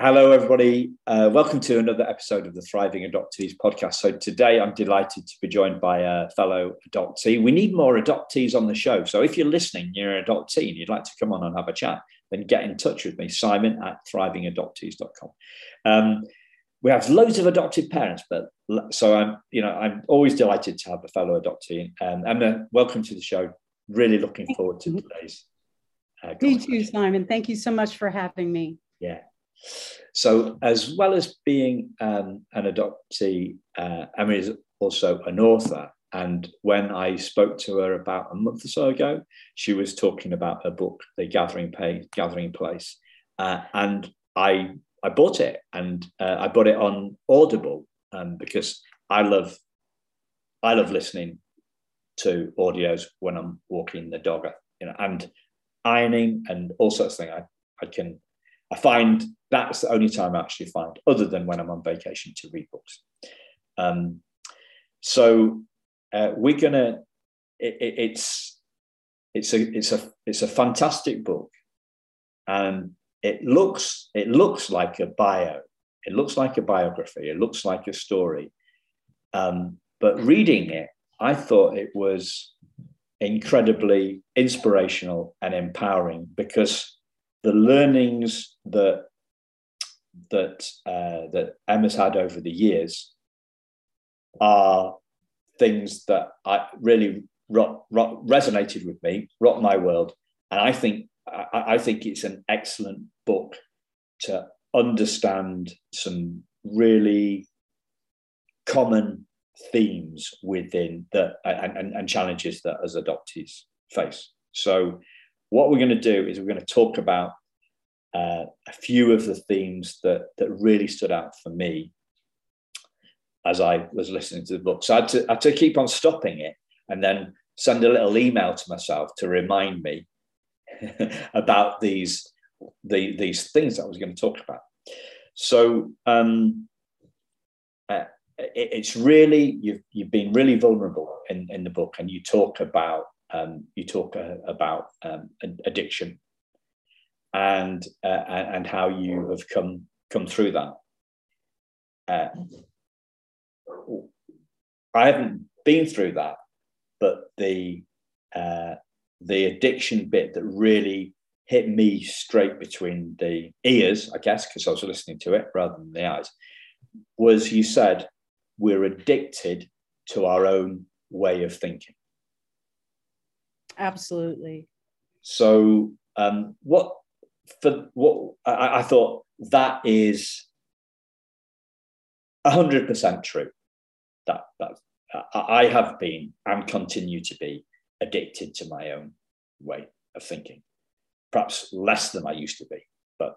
Hello, everybody. Uh, welcome to another episode of the Thriving Adoptees podcast. So, today I'm delighted to be joined by a fellow adoptee. We need more adoptees on the show. So, if you're listening, you're an adoptee and you'd like to come on and have a chat, then get in touch with me, Simon at thrivingadoptees.com. Um, we have loads of adopted parents, but so I'm, you know, I'm always delighted to have a fellow adoptee. Um, Emma, welcome to the show. Really looking forward to today's. Uh, me too, Simon. Thank you so much for having me. Yeah, so, as well as being um, an adoptee, uh, Emma is also an author. And when I spoke to her about a month or so ago, she was talking about her book, The Gathering, Pay, Gathering Place. Uh, and I, I bought it and uh, I bought it on Audible um, because I love, I love listening to audios when I'm walking the dog, you know, and ironing and all sorts of things. I, I can I find that's the only time I actually find, other than when I'm on vacation, to read books. Um, so uh, we're gonna. It, it, it's it's a it's a it's a fantastic book, and it looks it looks like a bio. It looks like a biography. It looks like a story. Um, but reading it, I thought it was incredibly inspirational and empowering because the learnings that that uh, that Emma's had over the years are things that I really resonated with me, rocked my world, and I think I, I think it's an excellent book to understand some really common themes within that and, and, and challenges that as adoptees face. So what we're going to do is we're going to talk about uh, a few of the themes that that really stood out for me as I was listening to the book. So I had to, I had to keep on stopping it and then send a little email to myself to remind me about these the, these things I was going to talk about. So um, uh, it, it's really you've you've been really vulnerable in, in the book, and you talk about um, you talk uh, about um, addiction and uh, and how you have come come through that. Uh, I haven't been through that, but the uh, the addiction bit that really hit me straight between the ears, I guess, because I was listening to it rather than the eyes, was you said we're addicted to our own way of thinking. Absolutely. So, um, what for? What I, I thought that is hundred percent true. That that I have been and continue to be addicted to my own way of thinking. Perhaps less than I used to be, but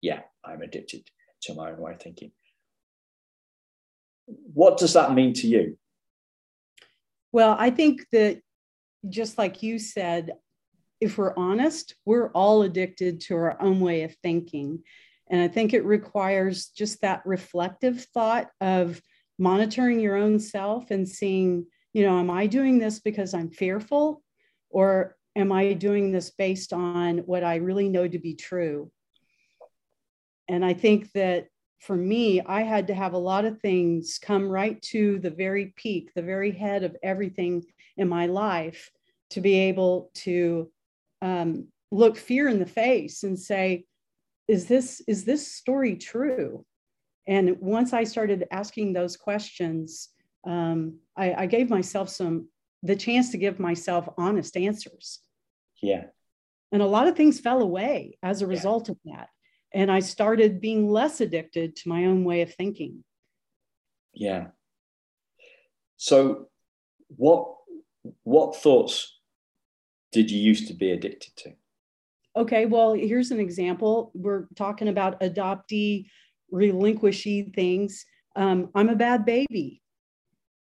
yeah, I'm addicted to my own way of thinking. What does that mean to you? Well, I think that just like you said, if we're honest, we're all addicted to our own way of thinking. And I think it requires just that reflective thought of monitoring your own self and seeing, you know, am I doing this because I'm fearful? Or am I doing this based on what I really know to be true? And I think that for me, I had to have a lot of things come right to the very peak, the very head of everything in my life to be able to um, look fear in the face and say, is this, is this story true? And once I started asking those questions, um, I, I gave myself some, the chance to give myself honest answers. Yeah. And a lot of things fell away as a result yeah. of that. And I started being less addicted to my own way of thinking. Yeah. So, what what thoughts did you used to be addicted to? Okay, well, here's an example. We're talking about adoptee, relinquishing things. Um, I'm a bad baby.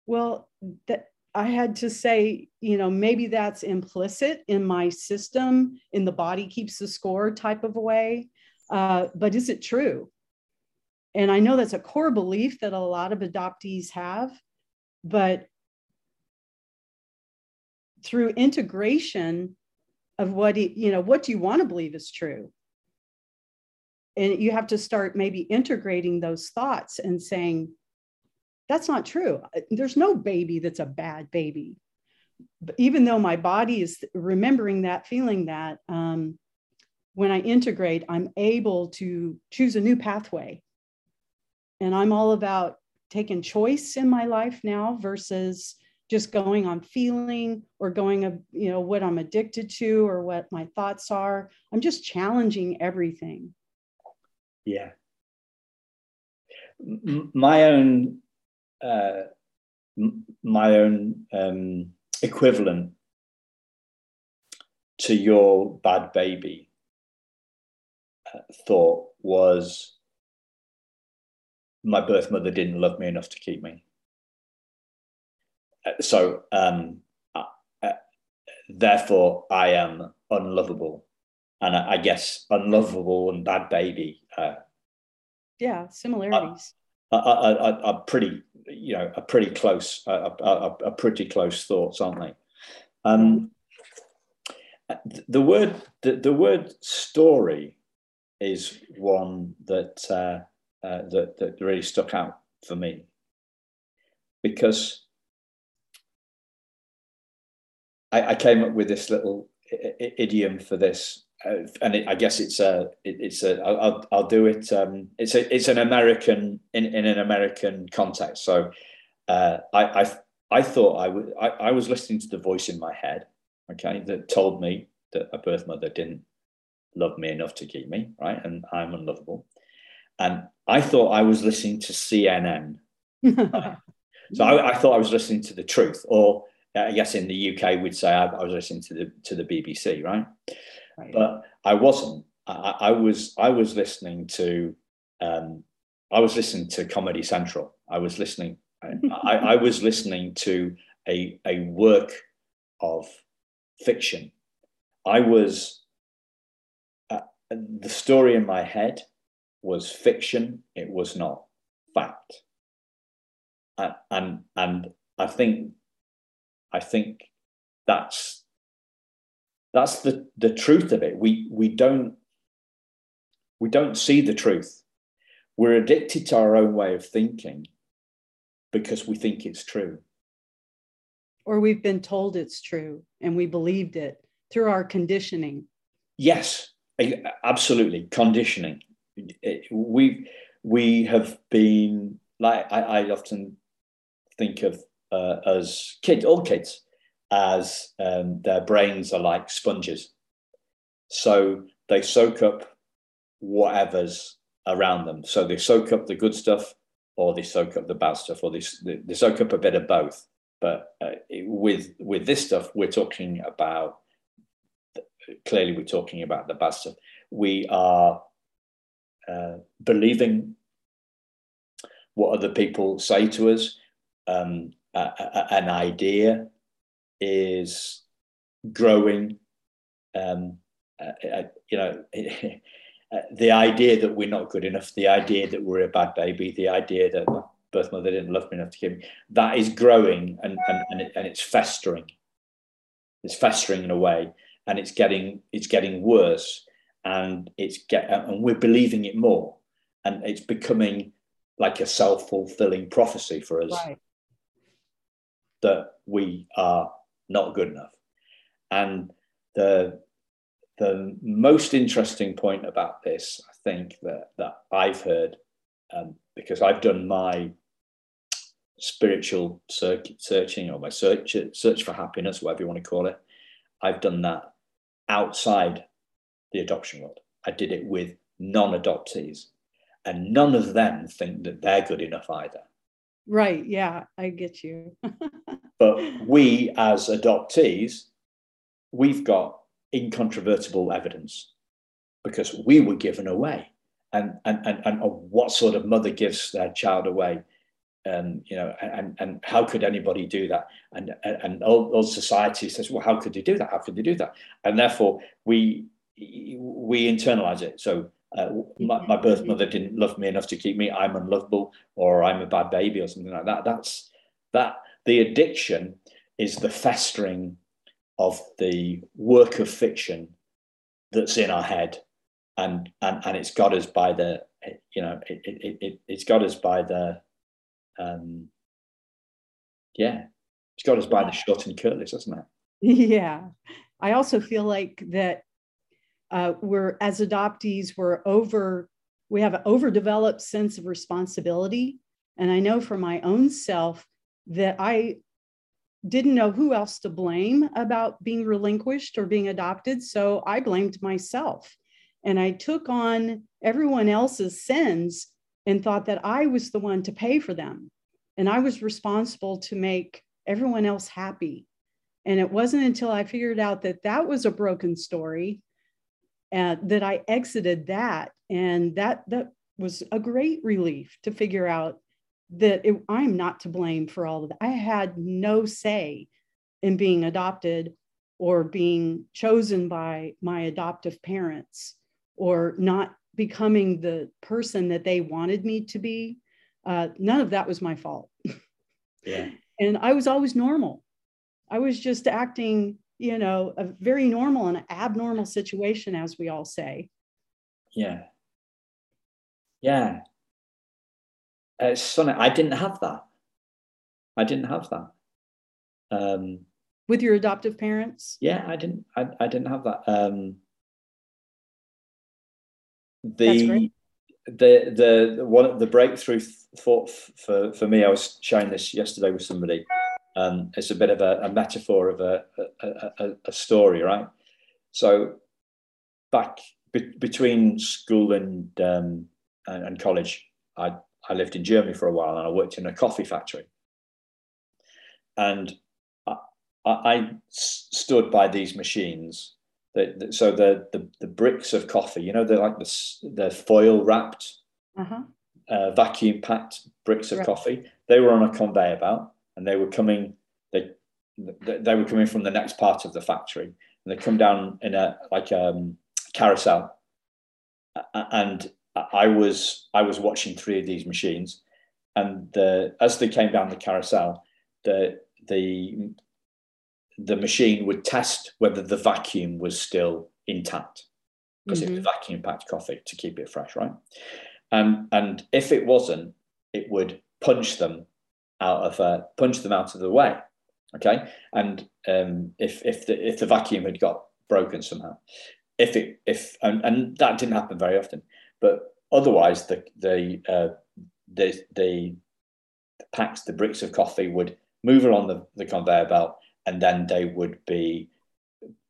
Well, that I had to say, you know, maybe that's implicit in my system, in the body keeps the score type of way. Uh, but is it true? And I know that's a core belief that a lot of adoptees have, but through integration of what you know what do you want to believe is true. And you have to start maybe integrating those thoughts and saying that's not true. There's no baby that's a bad baby. But even though my body is remembering that feeling that um, when i integrate i'm able to choose a new pathway. And i'm all about taking choice in my life now versus just going on feeling or going of you know what i'm addicted to or what my thoughts are. I'm just challenging everything. Yeah. My own uh, my own um, equivalent to your bad baby uh, thought was my birth mother didn't love me enough to keep me. uh, so um, uh, uh, therefore I am unlovable, and I, I, guess unlovable and bad baby. Uh, yeah, similarities. Are, pretty, you know, are pretty close, are, are, pretty close thoughts, aren't they? Um, mm. The word, the, the word story, is one that uh, uh, that that really stuck out for me because I, I came up with this little I- idiom for this, uh, and it, I guess it's a it, it's a I'll, I'll do it. Um, it's a it's an American in, in an American context. So uh, I, I I thought I would I, I was listening to the voice in my head, okay, that told me that a birth mother didn't love me enough to keep me, right, and I'm unlovable, and I thought I was listening to CNN. So I, I thought I was listening to the truth, or I guess in the UK we'd say I, I was listening to the to the BBC, right? right. But I wasn't. I, I, was I was listening to um, I was listening to Comedy Central. I was listening. I, I was listening to a a work of fiction. I was uh, the story in my head was fiction. It was not fact. Uh, and and I think I think that's that's the the truth of it. We we don't we don't see the truth. We're addicted to our own way of thinking because we think it's true. Or we've been told it's true and we believed it through our conditioning. Yes, absolutely. Conditioning. We we have been like I, I often think of uh, as kids, all kids, as um, their brains are like sponges. So they soak up whatever's around them. So they soak up the good stuff, or they soak up the bad stuff, or they, they soak up a bit of both. But uh, with with this stuff, we're talking about clearly we're talking about the bad stuff. We are uh, believing what other people say to us. Um, an idea is growing. Um, uh, you know, the idea that we're not good enough, the idea that we're a bad baby, the idea that my birth mother didn't love me enough to give me, that is growing and, and, and, it, and it's festering. It's festering in a way and it's getting it's getting worse and it's get and we're believing it more and it's becoming like a self-fulfilling prophecy for us right that we are not good enough. And the the most interesting point about this, I think that that I've heard, um, because I've done my spiritual circuit searching or my search search for happiness, whatever you want to call it, I've done that outside the adoption world. I did it with non-adoptees, and none of them think that they're good enough either. Right. Yeah, I get you. but we, as adoptees, we've got incontrovertible evidence because we were given away. And, and, and, and what sort of mother gives their child away? Um, you know, and, and how could anybody do that? And, and all, all society says, well, how could they do that? How could they do that? And therefore, we we internalize it. So uh, my, my, birth mother didn't love me enough to keep me i'm unlovable or i'm a bad baby or something like that. That's that the addiction is the festering of the work of fiction that's in our head. And and and it's got us by the you know it it, it it's got us by the um yeah it's got us by the short and curlies hasn't it? Yeah. I also feel like that uh, we're as adoptees we're over we have an overdeveloped sense of responsibility and i know for my own self that i didn't know who else to blame about being relinquished or being adopted so i blamed myself and I took on everyone else's sins and thought that I was the one to pay for them. And I was responsible to make everyone else happy. And it wasn't until I figured out that that was a broken story uh, that I exited that. And that, that was a great relief to figure out that it, I'm not to blame for all of that. I had no say in being adopted or being chosen by my adoptive parents or not becoming the person that they wanted me to be. Uh, none of that was my fault. Yeah. and I was always normal. I was just acting, you know, a very normal and abnormal situation, as we all say. Yeah. Yeah. It's funny. I didn't have that. I didn't have that. Um, With your adoptive parents? Yeah, I didn't. I, I didn't have that. Um, the the the one of the breakthrough thought for for me. I was sharing this yesterday with somebody. Um, it's a bit of a, a metaphor of a, a, a, story, right? So back be, between school and, um, and, and college, I I lived in Germany for a while and I worked in a coffee factory. And I, I stood by these machines the, so the, the, the bricks of coffee, you know, they're like the the foil wrapped, uh-huh. uh, vacuum packed bricks of right. coffee. They were on a conveyor belt, and they were coming. They they were coming from the next part of the factory, and they come down in a like um, carousel. And I was I was watching three of these machines, and the as they came down the carousel, the the the machine would test whether the vacuum was still intact because mm-hmm. it's vacuum packed coffee to keep it fresh, right? And and if it wasn't, it would punch them out of uh, punch them out of the way. Okay, and um, if if the if the vacuum had got broken somehow, if it if and, and that didn't happen very often, but otherwise the the uh, the the packs the bricks of coffee would move along the, the conveyor belt and then they would be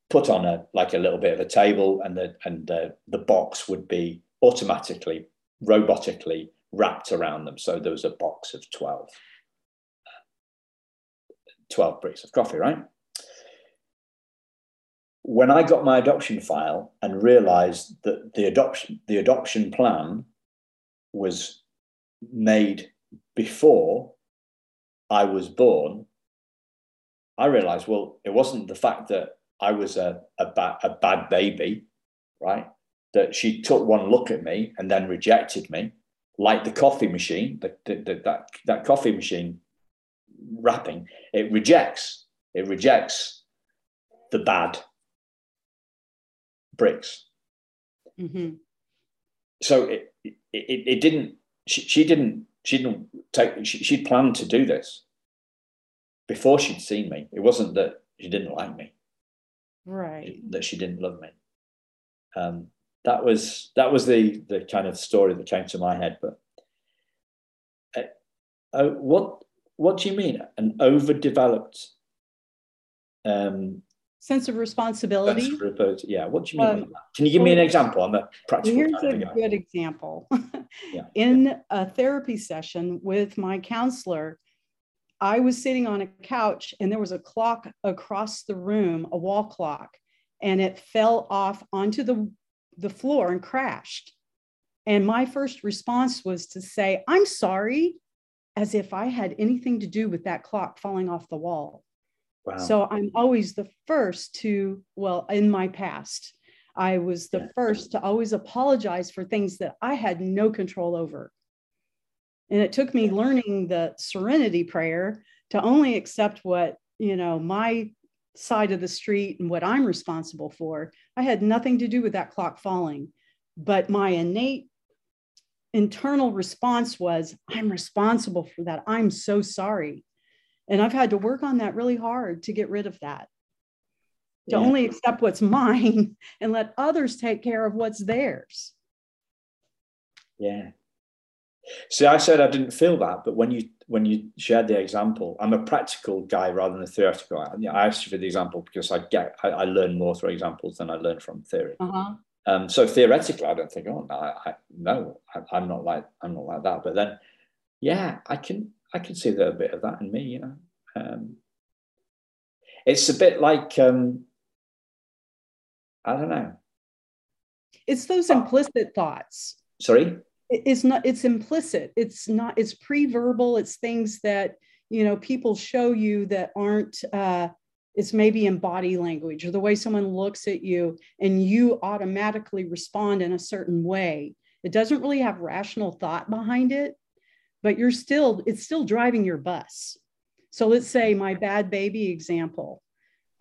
put on a like a little bit of a table and the and the, the box would be automatically robotically wrapped around them so there was a box of 12 12 bricks of coffee right when i got my adoption file and realized that the adoption the adoption plan was made before i was born I realized, well, it wasn't the fact that I was a, a, ba- a bad baby, right? That she took one look at me and then rejected me, like the coffee machine, the, the, the, that, that coffee machine wrapping, it rejects, it rejects the bad bricks. Mm-hmm. So it, it, it, didn't, she, she didn't, she didn't take, she, she planned to do this before she'd seen me. It wasn't that she didn't like me, right? That she didn't love me. Um, that was that was the the kind of story that came to my head. But uh, uh, what what do you mean an overdeveloped um, sense of responsibility? Sense of, yeah. What do you mean? Um, Can you give me an example? I'm a practical. Here's a good example. yeah. In a therapy session with my counselor, I was sitting on a couch and there was a clock across the room, a wall clock, and it fell off onto the, the floor and crashed. And my first response was to say, I'm sorry, as if I had anything to do with that clock falling off the wall. Wow. So I'm always the first to, well, in my past, I was the yeah. first to always apologize for things that I had no control over. And it took me learning the serenity prayer to only accept what, you know, my side of the street and what I'm responsible for. I had nothing to do with that clock falling. but my innate internal response was, I'm responsible for that. I'm so sorry. And I've had to work on that really hard to get rid of that, to yeah. only accept what's mine and let others take care of what's theirs. Yeah. See, I said I didn't feel that, but when you when you shared the example, I'm a practical guy rather than a theoretical. I, I asked you for the example because I get I, I learn more through examples than I learn from theory. Uh-huh. Um, so theoretically, I don't think, oh no, I, no, I, am not like I'm not like that. But then, yeah, I can I can see a bit of that in me. You know, um, it's a bit like um, I don't know. It's those implicit thoughts. Sorry it's not it's implicit it's not it's pre-verbal it's things that you know people show you that aren't uh it's maybe in body language or the way someone looks at you and you automatically respond in a certain way. It doesn't really have rational thought behind it but you're still it's still driving your bus. So let's say my bad baby example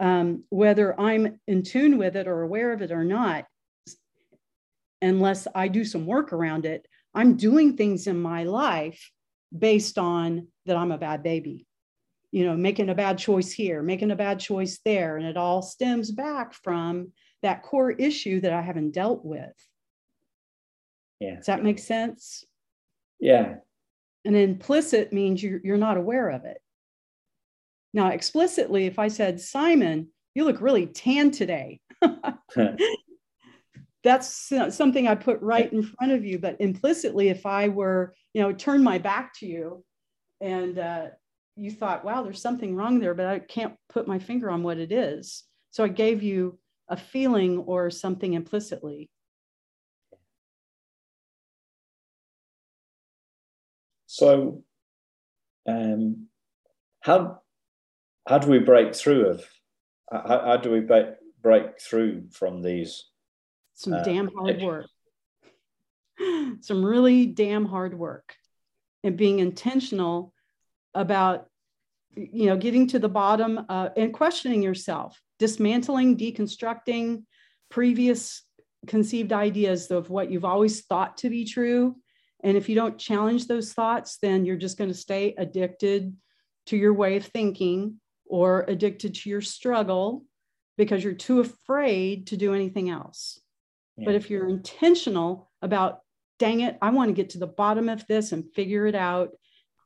um, whether i'm in tune with it or aware of it or not unless i do some work around it I'm doing things in my life based on that I'm a bad baby, you know, making a bad choice here, making a bad choice there. And it all stems back from that core issue that I haven't dealt with. Yeah. Does that make sense? Yeah. And implicit means you're, you're not aware of it. Now, explicitly, if I said, Simon, you look really tan today, that's something I put right in front of you. But implicitly, if I were, you know, turn my back to you and uh, you thought, wow, there's something wrong there, but I can't put my finger on what it is. So I gave you a feeling or something implicitly. So, um, how how do we break through of how, how do we break break through from these some uh, damn hard work. some really damn hard work and being intentional about you know getting to the bottom uh, and questioning yourself dismantling deconstructing previous conceived ideas of what you've always thought to be true and if you don't challenge those thoughts then you're just going to stay addicted to your way of thinking or addicted to your struggle because you're too afraid to do anything else but if you're intentional about, dang it, I want to get to the bottom of this and figure it out.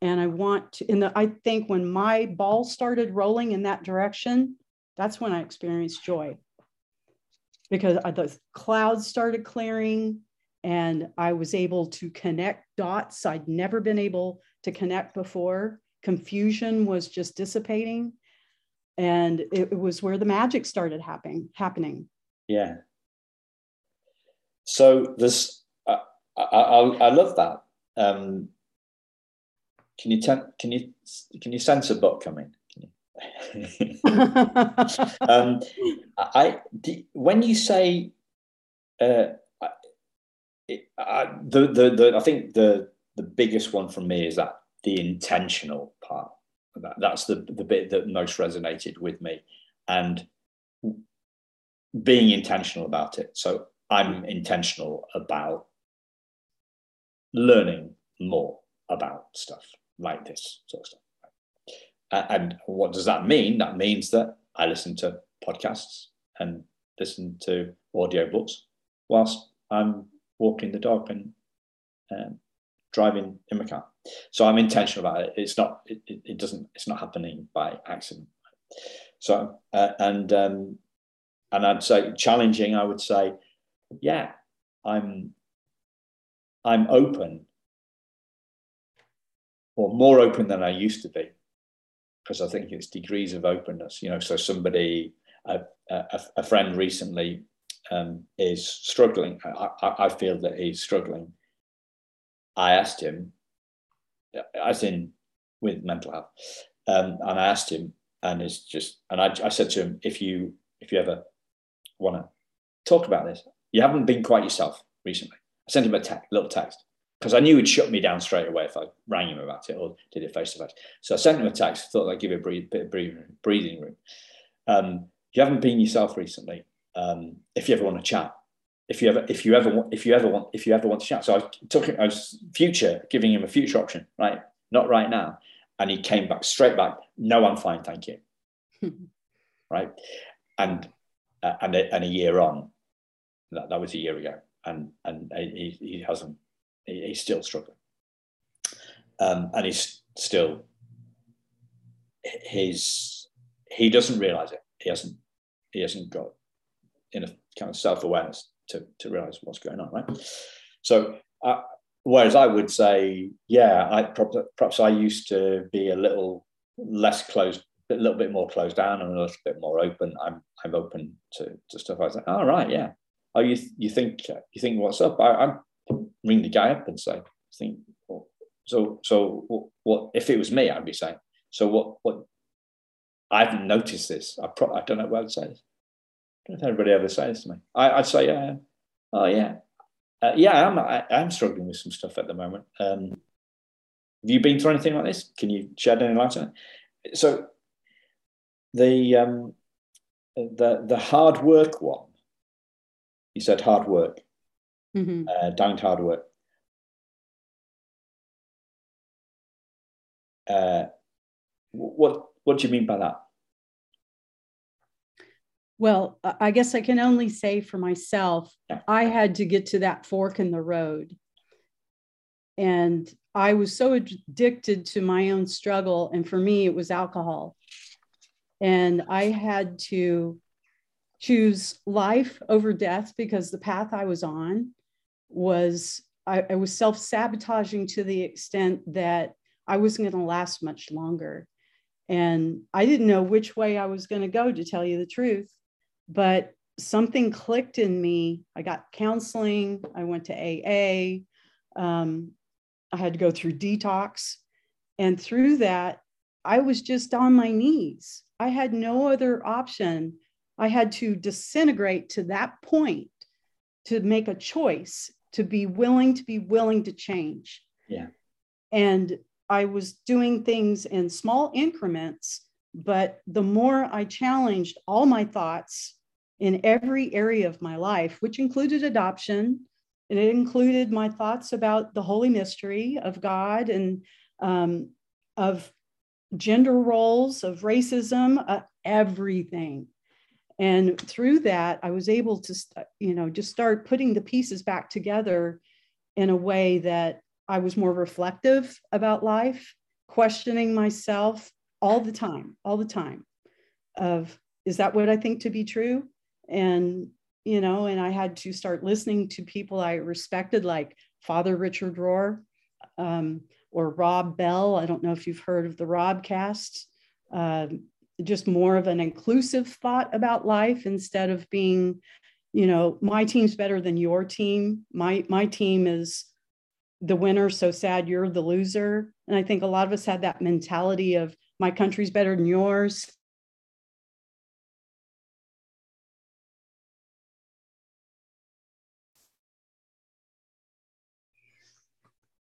And I want to, and the, I think when my ball started rolling in that direction, that's when I experienced joy because the clouds started clearing and I was able to connect dots I'd never been able to connect before. Confusion was just dissipating. And it, it was where the magic started happening. happening. Yeah. So this, I, I, I love that. Um, can you ten, can you can you sense a book coming? um, I when you say uh, I, the, the the I think the the biggest one for me is that the intentional part. That, that's the the bit that most resonated with me, and being intentional about it. So I'm intentional about learning more about stuff like this sort of stuff. And what does that mean? That means that I listen to podcasts and listen to audiobooks whilst I'm walking the dog and um, driving in my car. So I'm intentional about it. It's not. It, it doesn't. It's not happening by accident. So uh, and um, and I'd say challenging. I would say yeah, I'm I'm open or more open than I used to be because I think it's degrees of openness. You know, so somebody, a, a, a friend recently um, is struggling. I, I, I, feel that he's struggling. I asked him, as in with mental health, um, and I asked him, and it's just, and I, I said to him, if you if you ever want to talk about this, you haven't been quite yourself recently. I sent him a te- little text because I knew he'd shut me down straight away if I rang him about it or did it face to face. So I sent him a text, thought I'd give him a breathe, bit of breathing, breathing room. Um, you haven't been yourself recently. Um, if you ever want to chat, if you ever if you ever want if you ever want if you ever want to shout so i took him i was future giving him a future option right? Not right now. And he came back straight back no i'm fine thank you. Right? And uh, and, a, and a year on. That, that was a year ago. And and he, he hasn't he, he's still struggling. Um, and he's still his he doesn't realize it. He hasn't he hasn't got enough kind of self-awareness to, to realize what's going on right? So uh, whereas i would say yeah i perhaps i used to be a little less closed a little bit more closed down and a little bit more open. I'm i'm open to, to stuff i was like all oh, right yeah. Oh you you think you think what's up? I i'm ring the guy up and say think so so what if it was me i'd be saying so what what I haven't noticed this. I, pro- I don't know what I'd say. I don't know if anybody ever says to me. I, would say, uh, oh yeah, uh, yeah, I'm I, am struggling with some stuff at the moment. Um, have you been through anything like this? Can you shed any light on it? So the um, the the hard work one. You said hard work. Mm-hmm. Uh, down hard work. Uh, what what do you mean by that? Well, I guess I can only say for myself, I had to get to that fork in the road. And I was so addicted to my own struggle. And for me, it was alcohol. And I had to choose life over death because the path I was on was, I, I was self sabotaging to the extent that I wasn't going to last much longer. And I didn't know which way I was going to go, to tell you the truth. But something clicked in me. I got counseling, I went to AA, um, I had to go through detox. And through that, I was just on my knees. I had no other option. I had to disintegrate to that point to make a choice, to be willing to be willing to change. Yeah. And I was doing things in small increments, but the more I challenged all my thoughts in every area of my life, which included adoption, and it included my thoughts about the holy mystery of God and um, of gender roles, of racism, uh, everything. And through that, I was able to, you know, just start putting the pieces back together in a way that I was more reflective about life, questioning myself all the time, all the time of, is that what I think to be true? And, you know, and I had to start listening to people I respected, like Father Richard Rohr um, or Rob Bell. I don't know if you've heard of the Robcast. Uh, just more of an inclusive thought about life instead of being, you know, my team's better than your team. My my team is the winner, so sad you're the loser. And I think a lot of us had that mentality of my country's better than yours.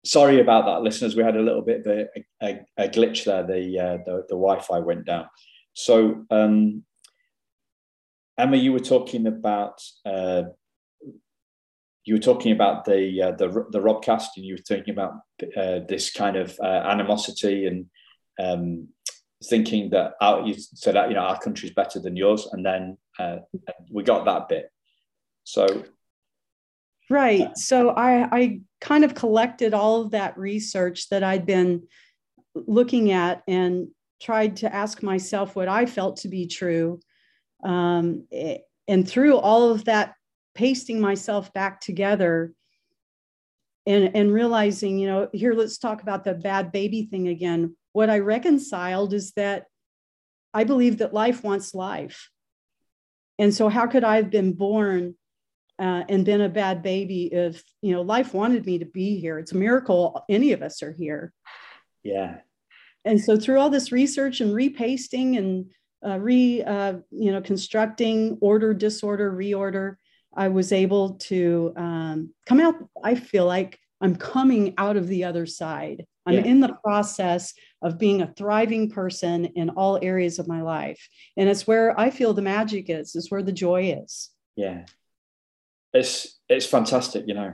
Sorry about that, listeners. We had a little bit of a, a, a glitch there. The, uh, the, the Wi-Fi went down. So um, Emma, you were talking about uh, you were talking about the uh, the the Robcast, and you were talking about uh, this kind of uh, animosity and um, thinking that our, you said that you know our country's better than yours, and then uh, we got that bit. So, right. So I I kind of collected all of that research that I'd been looking at and tried to ask myself what I felt to be true. Um, and through all of that pasting myself back together and, and realizing, you know, here, let's talk about the bad baby thing again. What I reconciled is that I believe that life wants life. And so, how could I have been born uh, and been a bad baby if, you know, life wanted me to be here? It's a miracle any of us are here. Yeah. And so, through all this research and repasting and uh, re, uh, you know, constructing order, disorder, reorder, I was able to um, come out. I feel like I'm coming out of the other side. I'm yeah. in the process of being a thriving person in all areas of my life. And it's where I feel the magic is, is where the joy is. Yeah. it's it's fantastic. You know,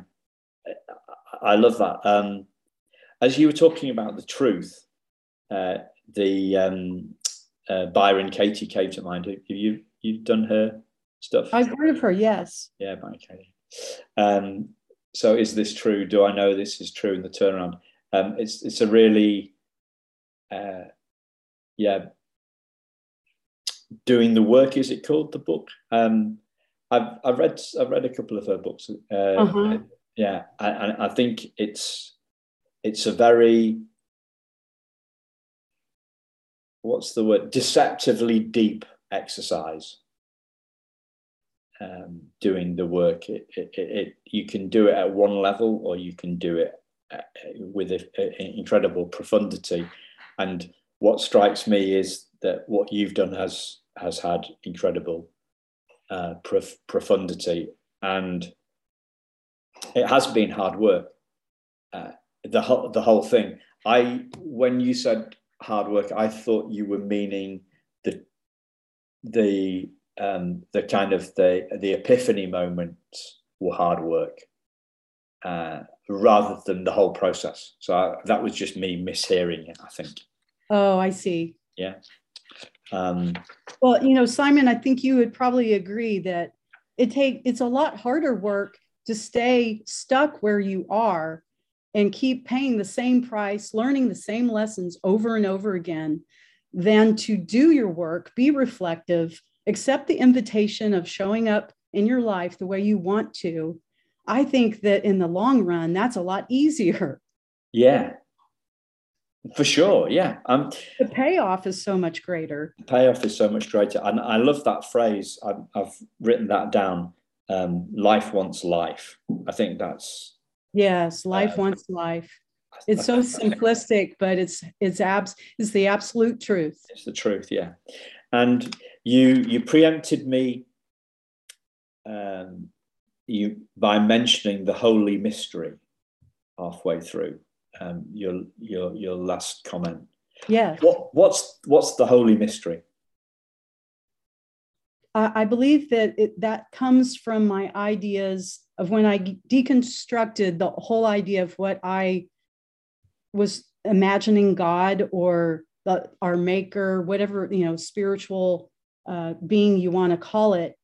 I love that. Um, as you were talking about the truth, uh, the um, uh, Byron Katie came to mind. Have you you've done her stuff? I've heard of her. Yes. Yeah, Byron Katie. Um, so is this true? Do I know this is true in the turnaround? Um, it's it's a really uh, yeah doing the work is it called the book um, I've, I've read I've read a couple of her books uh, uh-huh. yeah I, I think it's it's a very what's the word? Deceptively deep exercise. Um, doing the work. It, it, it, you can do it at one level or you can do it uh, with incredible profundity. And what strikes me is that what you've done has has had incredible uh, prof- profundity, and it has been hard work. Uh, the whole the whole thing. I when you said hard work, I thought you were meaning the the um, the kind of the the epiphany moment were hard work, uh, rather than the whole process. So I, that was just me mishearing it. I think. Oh, I see. Yeah. Um, well, you know, Simon, I think you would probably agree that it take it's a lot harder work to stay stuck where you are and keep paying the same price, learning the same lessons over and over again, than to do your work, be reflective, accept the invitation of showing up in your life the way you want to. I think that in the long run, that's a lot easier. Yeah, for sure, yeah. Um, the payoff is so much greater. The payoff is so much greater, and I love that phrase. I've, I've written that down. Um, life wants life. I think that's yes. Life uh, wants life. It's so simplistic, but it's it's abs it's the absolute truth. It's the truth, yeah. And you you preempted me. Um, you by mentioning the holy mystery halfway through um, your your your last comment. Yeah. What what's what's the holy mystery? I believe that it, that comes from my ideas of when I deconstructed the whole idea of what I was imagining God or the, our maker, whatever, you know, spiritual uh, being you want to call it.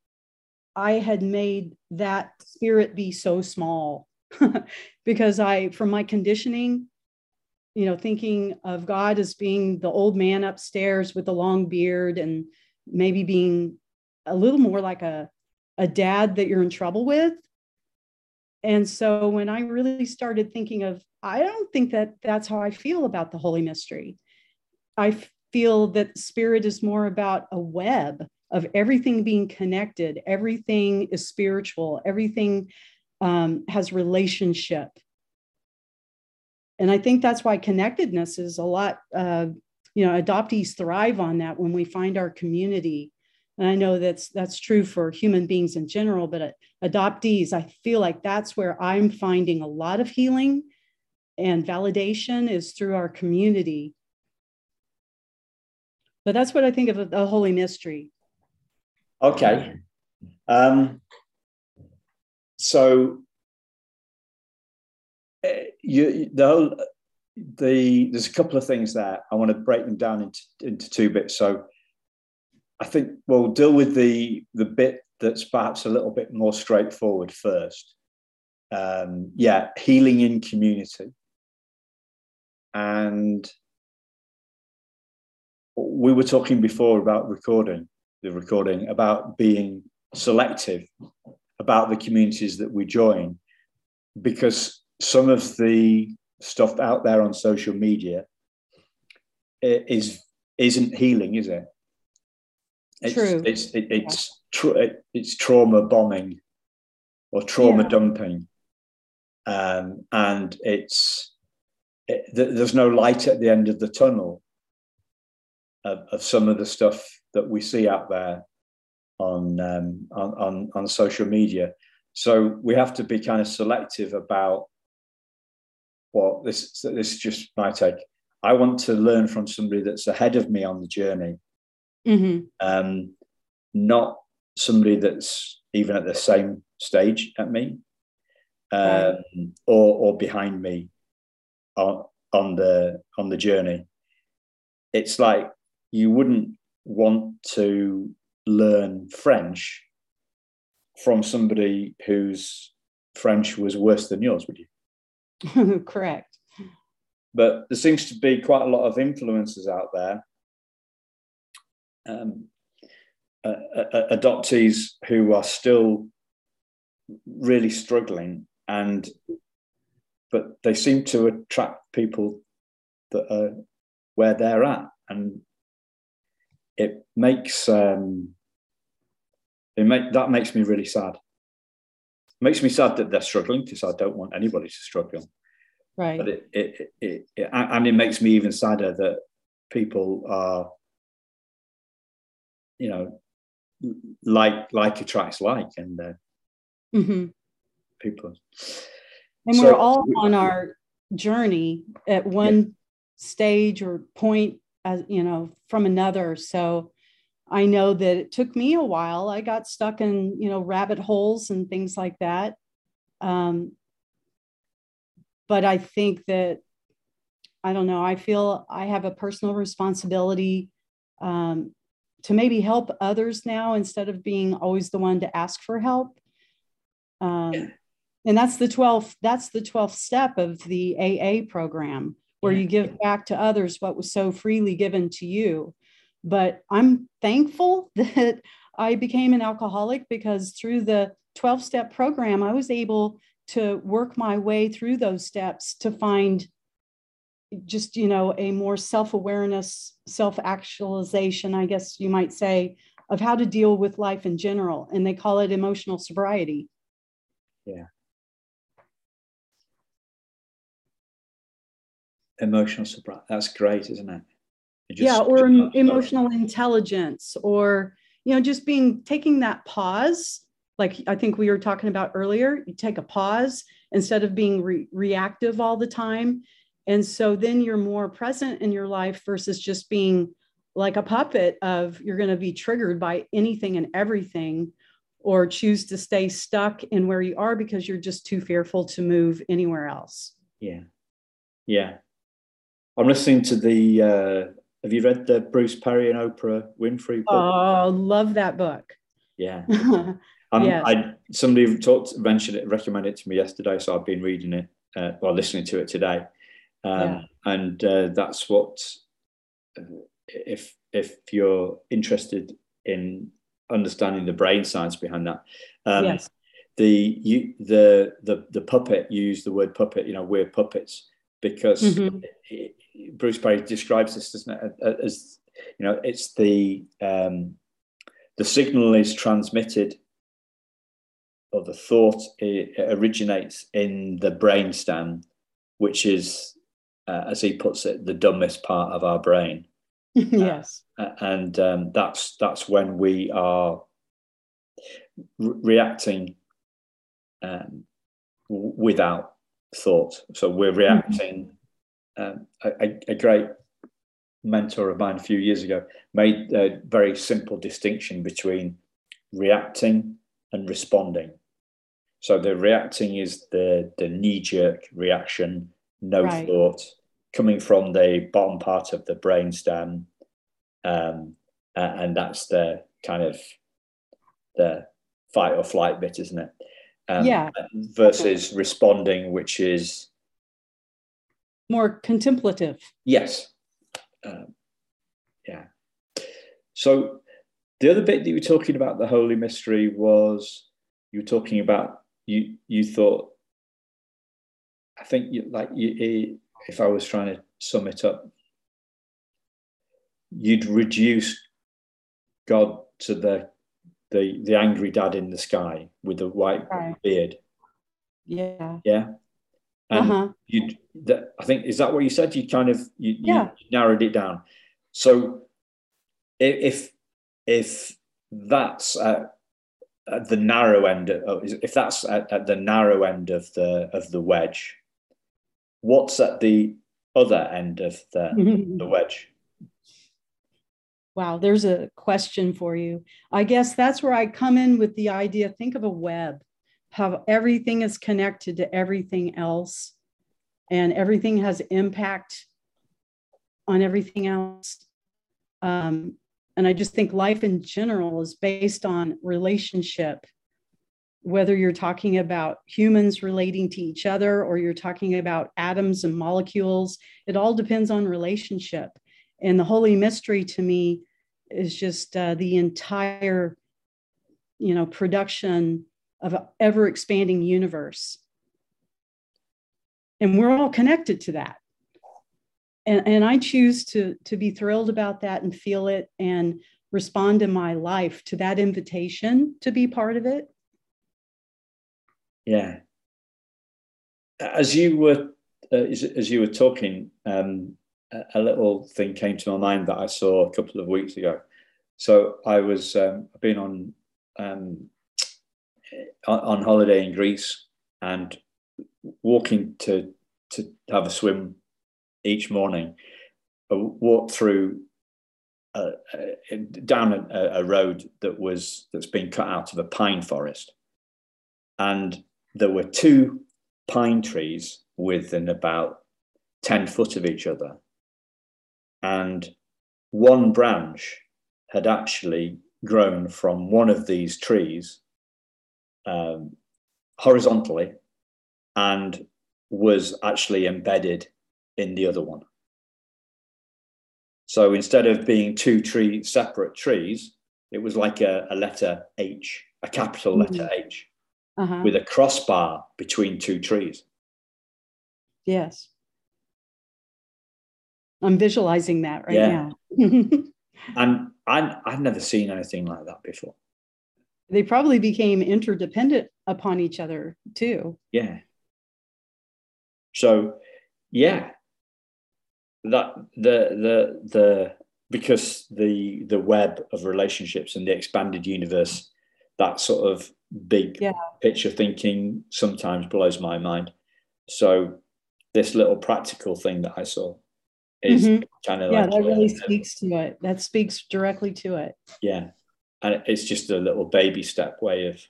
I had made that spirit be so small because I, from my conditioning, you know, thinking of God as being the old man upstairs with the long beard and maybe being a little more like a, a dad that you're in trouble with. And so when I really started thinking of, I don't think that that's how I feel about the Holy Mystery. I feel that spirit is more about a web of everything being connected, everything is spiritual, everything um, has relationship. And I think that's why connectedness is a lot, uh, you know, adoptees thrive on that when we find our community. And I know that's that's true for human beings in general, but uh, adoptees, I feel like that's where I'm finding a lot of healing and validation is through our community. But that's what I think of the Holy Mystery. Okay. Um, so uh, you, the whole, the there's a couple of things there. I want to break them down into into two bits. So I think we'll deal with the the bit that's perhaps a little bit more straightforward first. Um, yeah, healing in community, and we were talking before about recording the recording about being selective about the communities that we join because some of the stuff out there on social media is isn't healing is it it's, True. it's it, it's tra- it's trauma bombing or trauma yeah. dumping um, and it's it, there's no light at the end of the tunnel of, of some of the stuff that we see out there on, um, on, on, on social media. So we have to be kind of selective about well, this this is just my take. I want to learn from somebody that's ahead of me on the journey, mm-hmm. um, not somebody that's even at the same stage at me, um, or or behind me on on the on the journey. It's like you wouldn't want to learn French from somebody whose French was worse than yours, would you? Correct. But there seems to be quite a lot of influences out there. Um, uh, uh, adoptees who are still really struggling and but they seem to attract people that are where they're at and it makes um, it make that makes me really sad. It makes me sad that they're struggling because I don't want anybody to struggle. Right. But it, it, it, it, and it makes me even sadder that people are, you know, like like attracts like, and uh, mm-hmm. people. And so, we're all on our journey at one yeah. stage or point, as you know, from another. So I know that it took me a while. I got stuck in, you know, rabbit holes and things like that. Um, but I think that, I don't know, I feel I have a personal responsibility um, to maybe help others now instead of being always the one to ask for help. Um, yeah. And that's the 12th, that's the 12th step of the AA program where yeah. you give back to others what was so freely given to you. But I'm thankful that I became an alcoholic because through the 12 step program, I was able to work my way through those steps to find just you know a more self-awareness self-actualization i guess you might say of how to deal with life in general and they call it emotional sobriety. Yeah. Emotional sobriety that's great isn't it? Yeah or emotional intelligence or you know just being taking that pause like i think we were talking about earlier you take a pause instead of being re- reactive all the time and so then you're more present in your life versus just being like a puppet of you're going to be triggered by anything and everything or choose to stay stuck in where you are because you're just too fearful to move anywhere else yeah yeah i'm listening to the uh have you read the Bruce Perry and Oprah Winfrey book? Oh, love that book. Yeah. um, yes. I somebody talked mentioned it, recommended it to me yesterday, so I've been reading it uh, or listening to it today, um, yeah. and uh, that's what uh, if if you're interested in understanding the brain science behind that. Um, yes. The you the the the puppet use the word puppet. You know, we're puppets because mm-hmm. it, Bruce Perry describes this, doesn't it, as you know, it's the um, the signal is transmitted, or the thought originates in the brainstem, which is, uh, as he puts it, the dumbest part of our brain. yes, uh, and um, that's that's when we are re- reacting um, w- without thought. So we're reacting. Mm-hmm um, a, a, great mentor of mine a few years ago made a very simple distinction between reacting and responding. So the reacting is the, the knee jerk reaction, no right. thought, coming from the bottom part of the brainstem. Um, and that's the kind of the fight or flight bit, isn't it? Um, yeah. Versus responding, which is more contemplative. Yes. Um, yeah. So the other bit that you were talking about the holy mystery was you were talking about you you thought I think you like you if I was trying to sum it up you'd reduce God to the the the angry dad in the sky with the white right. beard. Yeah. Yeah. And uh-huh. you, I think, is that what you said? You kind of you, yeah. you narrowed it down. So if if that's at, at the narrow end, of, if that's at, at, the narrow end of the of the wedge, what's at the other end of the, the wedge? Wow, there's a question for you. I guess that's where I come in with the idea think of a web, how everything is connected to everything else, and everything has impact on everything else. Um, and I just think life in general is based on relationship, whether you're talking about humans relating to each other or you're talking about atoms and molecules, it all depends on relationship. And the holy mystery to me is just uh, the entire, you know, production of an ever expanding universe. And we're all connected to that. And, and I choose to, to be thrilled about that and feel it and respond in my life to that invitation to be part of it. Yeah. As you were uh, as, you were talking, um, a little thing came to my mind that I saw a couple of weeks ago. So I was um, I've been on um, on holiday in Greece and walking to to have a swim each morning. I walked through down a, a, road that was that's been cut out of a pine forest, and there were two pine trees within about ten foot of each other, and one branch had actually grown from one of these trees um, horizontally and was actually embedded in the other one. So instead of being two tree separate trees, it was like a, a letter H, a capital mm-hmm. letter H, uh-huh. with a crossbar between two trees. Yes. I'm visualizing that right yeah. now. and I, I've never seen anything like that before. They probably became interdependent upon each other too. Yeah. So, yeah, that the the the because the the web of relationships and the expanded universe, that sort of big yeah. picture thinking sometimes blows my mind. So, this little practical thing that I saw is mm-hmm. kind of yeah, like, that really speaks to it. That speaks directly to it. Yeah, and it's just a little baby step way of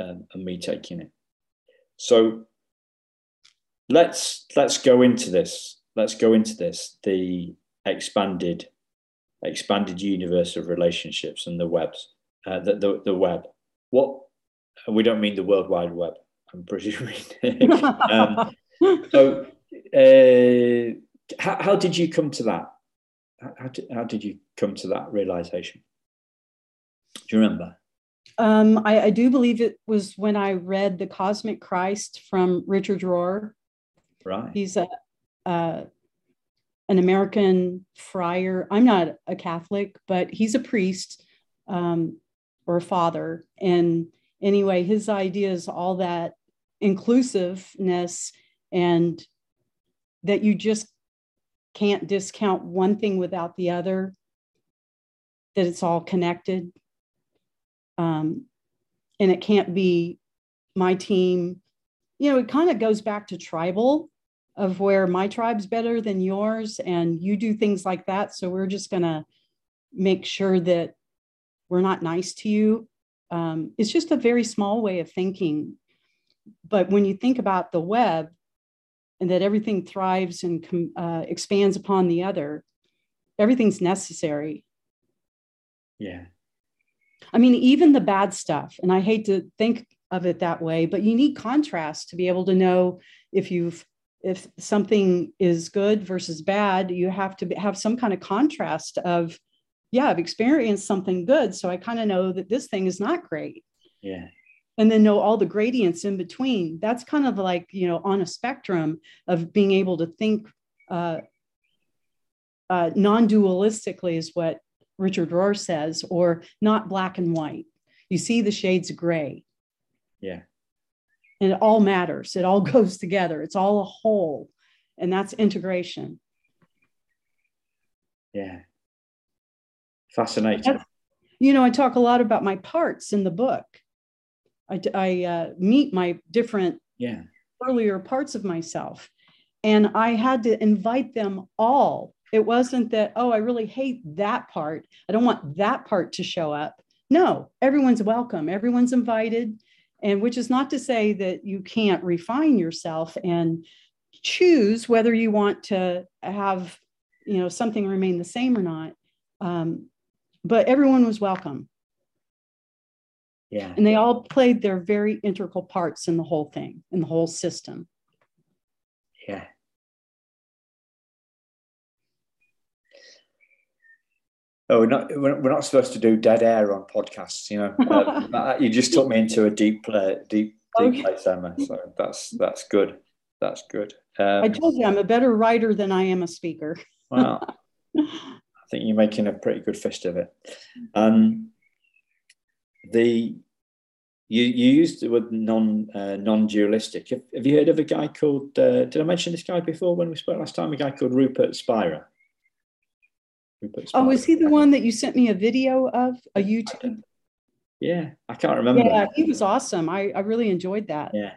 um, me taking it. So let's let's go into this. Let's go into this. The expanded expanded universe of relationships and the webs, uh, the, the the web. What we don't mean the World Wide Web. I'm presuming. um, so. Uh, how, how did you come to that? How did, how did you come to that realization? Do you remember? Um, I, I, do believe it was when I read The Cosmic Christ from Richard Rohr. Right. He's a, uh, an American friar. I'm not a Catholic, but he's a priest um, or a father. And anyway, his idea is all that inclusiveness and that you just can't discount one thing without the other, that it's all connected. Um, and it can't be my team. You know, it kind of goes back to tribal of where my tribe's better than yours and you do things like that. So we're just going to make sure that we're not nice to you. Um, it's just a very small way of thinking. But when you think about the web, and that everything thrives and uh, expands upon the other, everything's necessary. Yeah. I mean, even the bad stuff, and I hate to think of it that way, but you need contrast to be able to know if you've if something is good versus bad, you have to have some kind of contrast of, yeah, I've experienced something good, so I kind of know that this thing is not great. Yeah. And then know all the gradients in between. That's kind of like you know on a spectrum of being able to think uh, uh, non-dualistically is what richard rohr says or not black and white. You see the shades of gray. Yeah. And it all matters. It all goes together. It's all a whole. And that's integration. Yeah fascinating you know i talk a lot about my parts in the book I, I uh, meet my different yeah. earlier parts of myself. And I had to invite them all It wasn't that, oh, I really hate that part. I don't want that part to show up. No, everyone's welcome, everyone's invited. And which is not to say that you can't refine yourself and choose whether you want to have, you know, something remain the same or not. Um, but everyone was welcome. Yeah. And they all played their very integral parts in the whole thing, in the whole system. Yeah. Oh, we're not we're not supposed to do dead air on podcasts, you know. Uh, you just took me into a deep, uh, deep, deep okay. place, Emma. So that's that's good. That's good. Um, I told you I'm a better writer than I am a speaker. well, I think you're making a pretty good fist of it. Um, the you you used the word non uh, non dualistic. Have, have, you heard of a guy called? Uh, did I mention this guy before when we spoke last time? A guy called Rupert Spira. Rupert Spira. Oh, is he the one that you sent me a video of? A YouTube? Yeah, I can't remember. Yeah, he was awesome. I, I really enjoyed that. Yeah.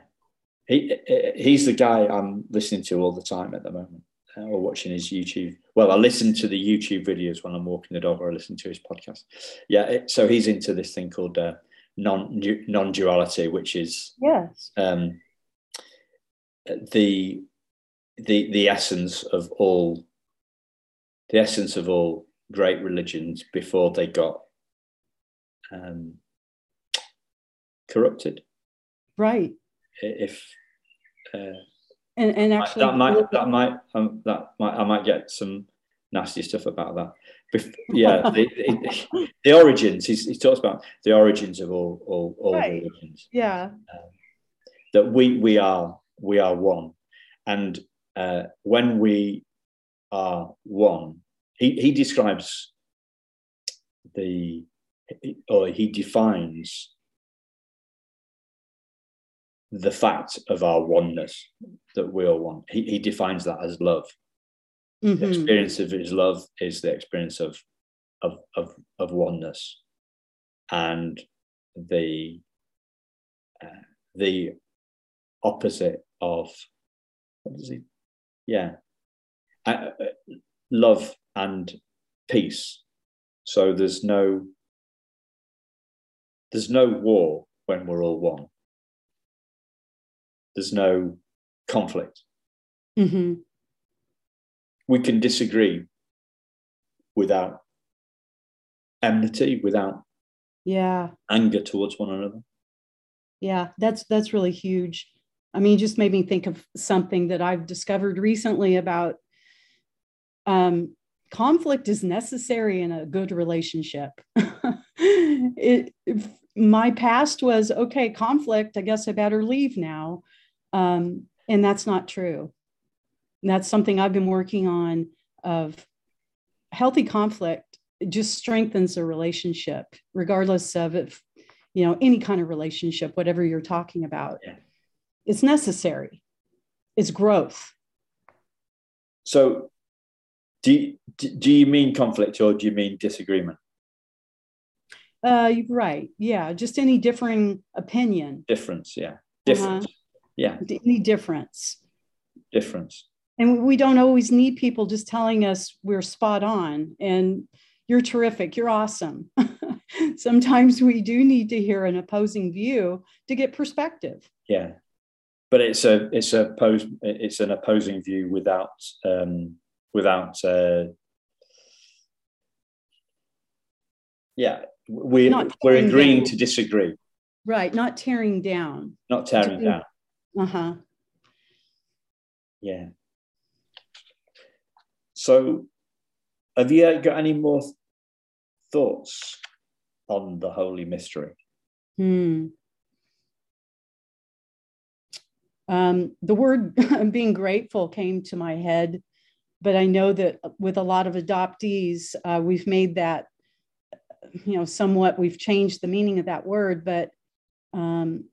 He, he's the guy I'm listening to all the time at the moment uh, or watching his YouTube. Well, I listen to the YouTube videos when I'm walking the dog or I listen to his podcast. Yeah, it, so he's into this thing called uh, non non duality, which is yes um, the the the essence of all the essence of all great religions before they got um, corrupted. Right. If uh, and and actually that might that might um, that might I might get some nasty stuff about that. Bef- yeah, the, the, the, origins. He's, he talks about the origins of all all, all right. religions. Yeah. Um, that we we are we are one, and uh, when we are one. He, he describes the, or he defines the fact of our oneness that we are one. He, he defines that as love. Mm-hmm. The experience of his love is the experience of, of, of, of oneness. And the, uh, the opposite of, what does he, yeah, uh, love and peace. So there's no there's no war when we're all one. There's no conflict. Mm-hmm. We can disagree without enmity, without yeah anger towards one another. Yeah, that's that's really huge. I mean, just made me think of something that I've discovered recently about um, conflict is necessary in a good relationship. it, my past was okay, conflict, I guess I better leave now. Um, and that's not true. And that's something I've been working on of healthy conflict just strengthens a relationship, regardless of if, you know, any kind of relationship, whatever you're talking about. Yeah. It's necessary. It's growth. So do you, do you mean conflict or do you mean disagreement? Uh, right. Yeah. Just any differing opinion. Difference. Yeah. Difference. Uh-huh. Yeah. Any difference. Difference. And we don't always need people just telling us we're spot on and you're terrific. You're awesome. Sometimes we do need to hear an opposing view to get perspective. Yeah. But it's a it's a pose it's an opposing view without um, without uh, yeah we're we're agreeing down. to disagree right not tearing down not tearing down uh-huh. Yeah. So have you got any more thoughts on the holy mystery? Hmm. Um, the word being grateful came to my head but I know that with a lot of adoptees, uh, we've made that, you know, somewhat, we've changed the meaning of that word, but um,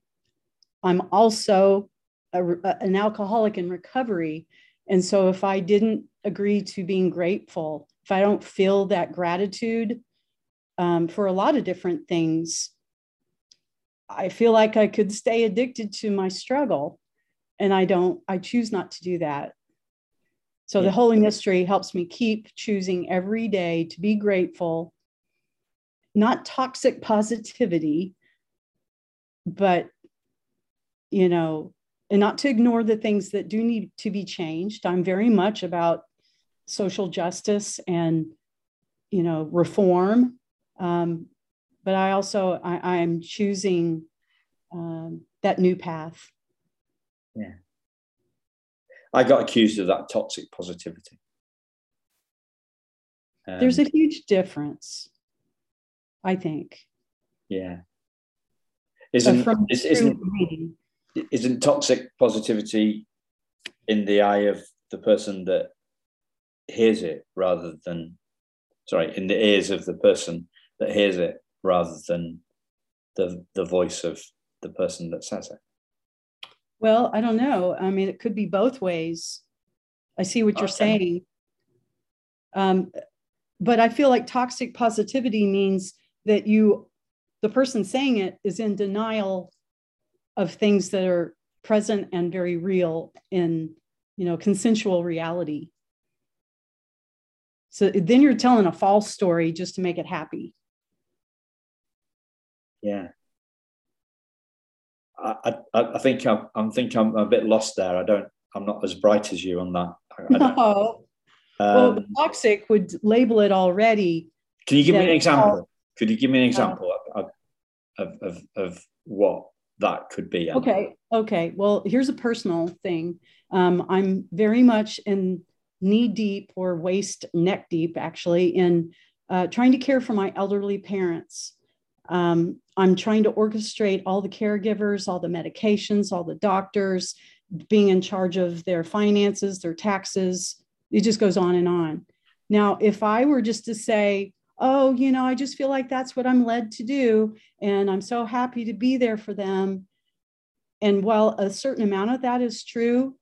I'm also a, an alcoholic in recovery. And so if I didn't agree to being grateful, if I don't feel that gratitude um, for a lot of different things, I feel like I could stay addicted to my struggle. And I don't, I choose not to do that. So Yeah. the Holy Mystery helps me keep choosing every day to be grateful, not toxic positivity, but, you know, and not to ignore the things that do need to be changed. I'm very much about social justice and, you know, reform. Um, but I also, I, I'm choosing um, that new path. Yeah, I got accused of that toxic positivity. Um, There's a huge difference, I think. yeah. Isn't from isn't. Isn't toxic positivity in the eye of the person that hears it rather than sorry in the ears of the person that hears it rather than the the voice of the person that says it Well, I don't know. I mean, it could be both ways. I see what you're saying. Um, but I feel like toxic positivity means that you, the person saying it, is in denial of things that are present and very real in, you know, consensual reality. So then you're telling a false story just to make it happy. yeah I, I, I think I'm, I'm think I'm a bit lost there. I don't. I'm not as bright as you on that. I- I don't- well, um, the toxic would label it already can you give me an example? Could you give me an Uh, example of, of, of, of what that could be? Anna? Okay. Okay. Well, here's a personal thing. Um, I'm very much in knee deep or waist neck deep, actually, in uh, trying to care for my elderly parents. Um, I'm trying to orchestrate all the caregivers, all the medications, all the doctors, being in charge of their finances, their taxes. It just goes on and on. Now, if I were just to say, oh, you know, I just feel like that's what I'm led to do, and I'm so happy to be there for them. And while a certain amount of that is true,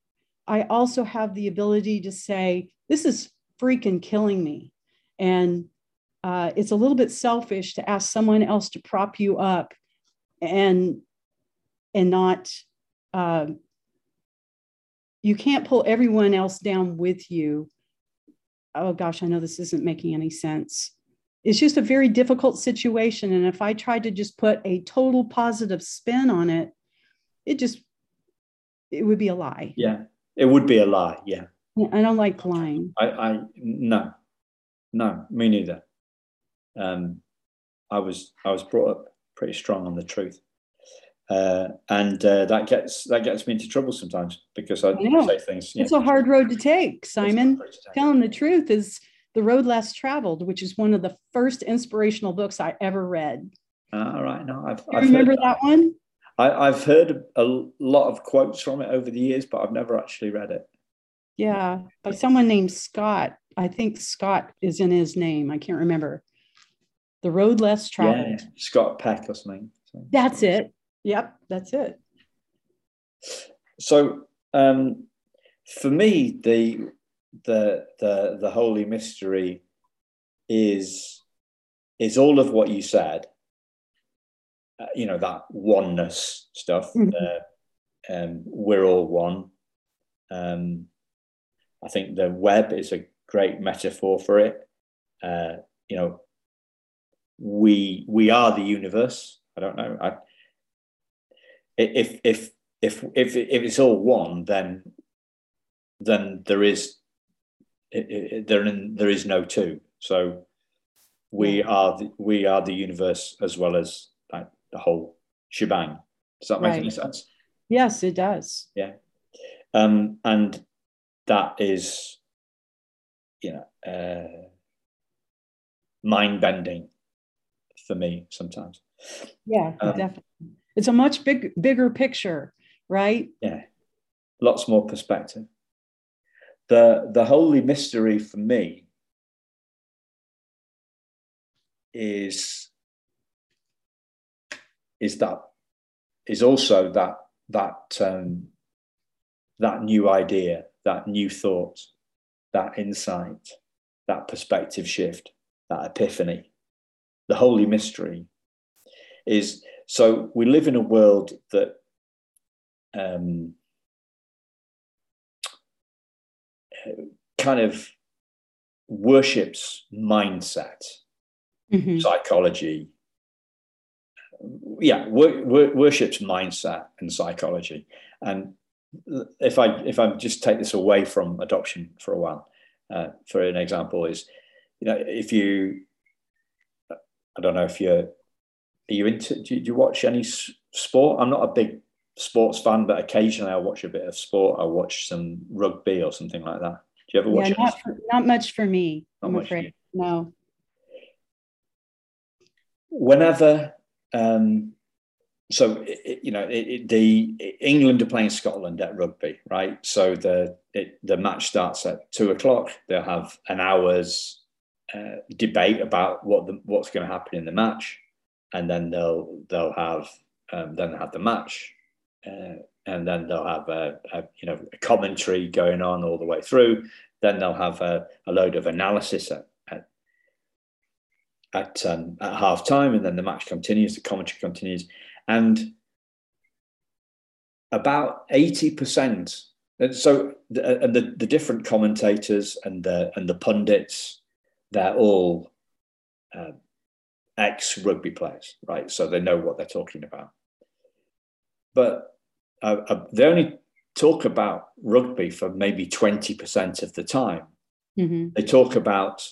I also have the ability to say, this is freaking killing me. And uh, it's a little bit selfish to ask someone else to prop you up and and not uh, you can't pull everyone else down with you oh gosh i know this isn't making any sense it's just a very difficult situation and if i tried to just put a total positive spin on it it just it would be a lie Yeah, it would be a lie. Yeah, i don't like lying I, I no, no, me neither. Um, I was I was brought up pretty strong on the truth, uh, and uh, that gets that gets me into trouble sometimes because I, I know. say things. it's a hard road to take simon It's not telling the truth is the road less traveled which is one of the first inspirational books i ever read. Uh, all right, no, I've, I've remember heard, that one? I, I've heard a lot of quotes from it over the years, but I've never actually read it. yeah by someone named scott i think scott is in his name i can't remember. The road less traveled. Yeah, Scott Peck or something. That's it. Yep that's it. So um, for me, the the the the holy mystery is is all of what you said. Uh, you know that oneness stuff. Mhm. Uh, um, we're all one. Um, I think the web is a great metaphor for it. Uh, you know, we we are the universe. I don't know. I, if if if if if it's all one, then then there is it, it, there there is no two. So we are the, we are the universe as well as like the whole shebang. Does that make any sense? yes it does Yeah, Um, and that is, you know, uh, mind bending for me sometimes. yeah Um, definitely it's a much big bigger picture right Yeah, lots more perspective. The the holy mystery for me is is that is also that that um, that new idea, that new thought, that insight, that perspective shift, that epiphany. The holy mystery is so we live in a world that um, kind of worships mindset, mm-hmm. psychology. Yeah, wor- wor- worships mindset and psychology. And if I if I just take this away from adoption for a while, uh, for an example, is you know if you I don't know if you're are you into do you, do you watch any sport? I'm not a big sports fan, but occasionally I watch a bit of sport. I watch some rugby or something like that. Do you ever watch yeah, not, for, not much for me. Not I'm afraid. No. Whenever, um, so it, you know, it, it, the England are playing Scotland at rugby, right? So the the match starts at two o'clock. They'll have an hour's uh, debate about what the, what's going to happen in the match, and then they'll they'll have um, then have the match, uh, and then they'll have a, a, you know a commentary going on all the way through. Then they'll have a, a load of analysis at at at, um, at half time, and then the match continues. The commentary continues, and about eighty percent. And so, the, and the, the different commentators and the and the pundits, they're all uh, ex rugby players, right? So they know what they're talking about but uh, uh, they only talk about rugby for maybe 20% of the time. Mm-hmm. They talk about